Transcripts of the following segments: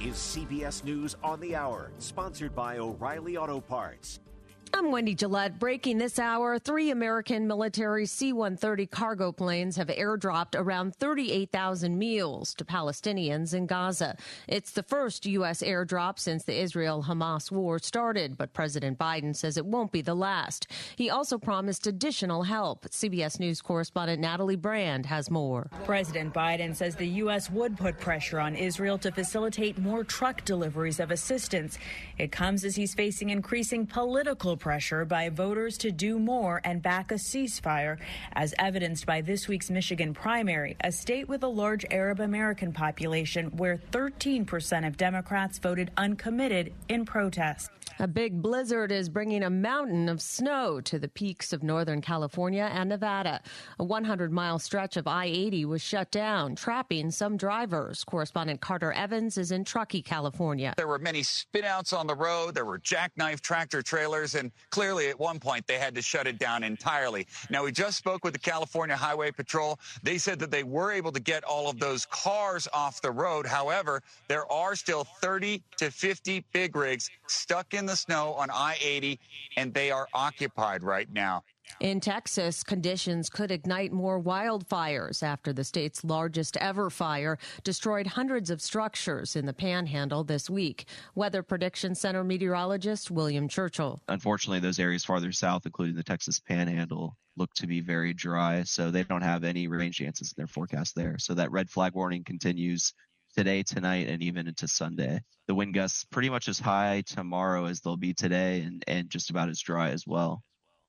Is CBS News on the Hour, sponsored by O'Reilly Auto Parts. I'm Wendy Gillette. Breaking this hour, three American military C 130 cargo planes have airdropped around 38,000 meals to Palestinians in Gaza. It's the first U.S. airdrop since the Israel Hamas war started, but President Biden says it won't be the last. He also promised additional help. CBS News correspondent Natalie Brand has more. President Biden says the U.S. would put pressure on Israel to facilitate more truck deliveries of assistance. It comes as he's facing increasing political pressure by voters to do more and back a ceasefire, as evidenced by this week's Michigan primary, a state with a large Arab American population where 13% of Democrats voted uncommitted in protest. A big blizzard is bringing a mountain of snow to the peaks of Northern California and Nevada. A 100 mile stretch of I 80 was shut down, trapping some drivers. Correspondent Carter Evans is in Truckee, California. There were many spinouts on the road, there were jackknife tractor trailers, and clearly at one point they had to shut it down entirely. Now, we just spoke with the California Highway Patrol. They said that they were able to get all of those cars off the road. However, there are still 30 to 50 big rigs stuck in the snow on I 80, and they are occupied right now. In Texas, conditions could ignite more wildfires after the state's largest ever fire destroyed hundreds of structures in the panhandle this week. Weather Prediction Center meteorologist William Churchill. Unfortunately, those areas farther south, including the Texas panhandle, look to be very dry, so they don't have any rain chances in their forecast there. So that red flag warning continues today, tonight, and even into Sunday. The wind gusts pretty much as high tomorrow as they'll be today, and, and just about as dry as well.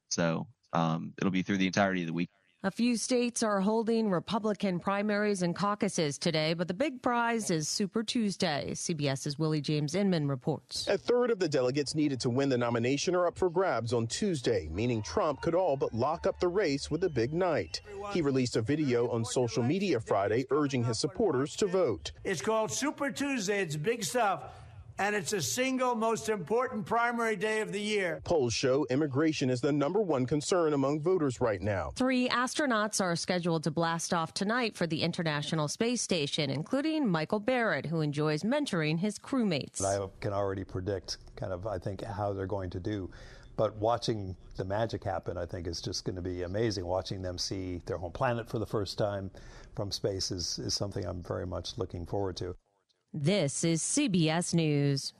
So um, it'll be through the entirety of the week. A few states are holding Republican primaries and caucuses today, but the big prize is Super Tuesday. CBS's Willie James Inman reports. A third of the delegates needed to win the nomination are up for grabs on Tuesday, meaning Trump could all but lock up the race with a big night. He released a video on social media Friday urging his supporters to vote. It's called Super Tuesday. It's big stuff and it's the single most important primary day of the year. Polls show immigration is the number one concern among voters right now. Three astronauts are scheduled to blast off tonight for the International Space Station, including Michael Barratt, who enjoys mentoring his crewmates. I can already predict kind of, I think, how they're going to do. But watching the magic happen, I think, is just going to be amazing. Watching them see their home planet for the first time from space is, is something I'm very much looking forward to. This is CBS News.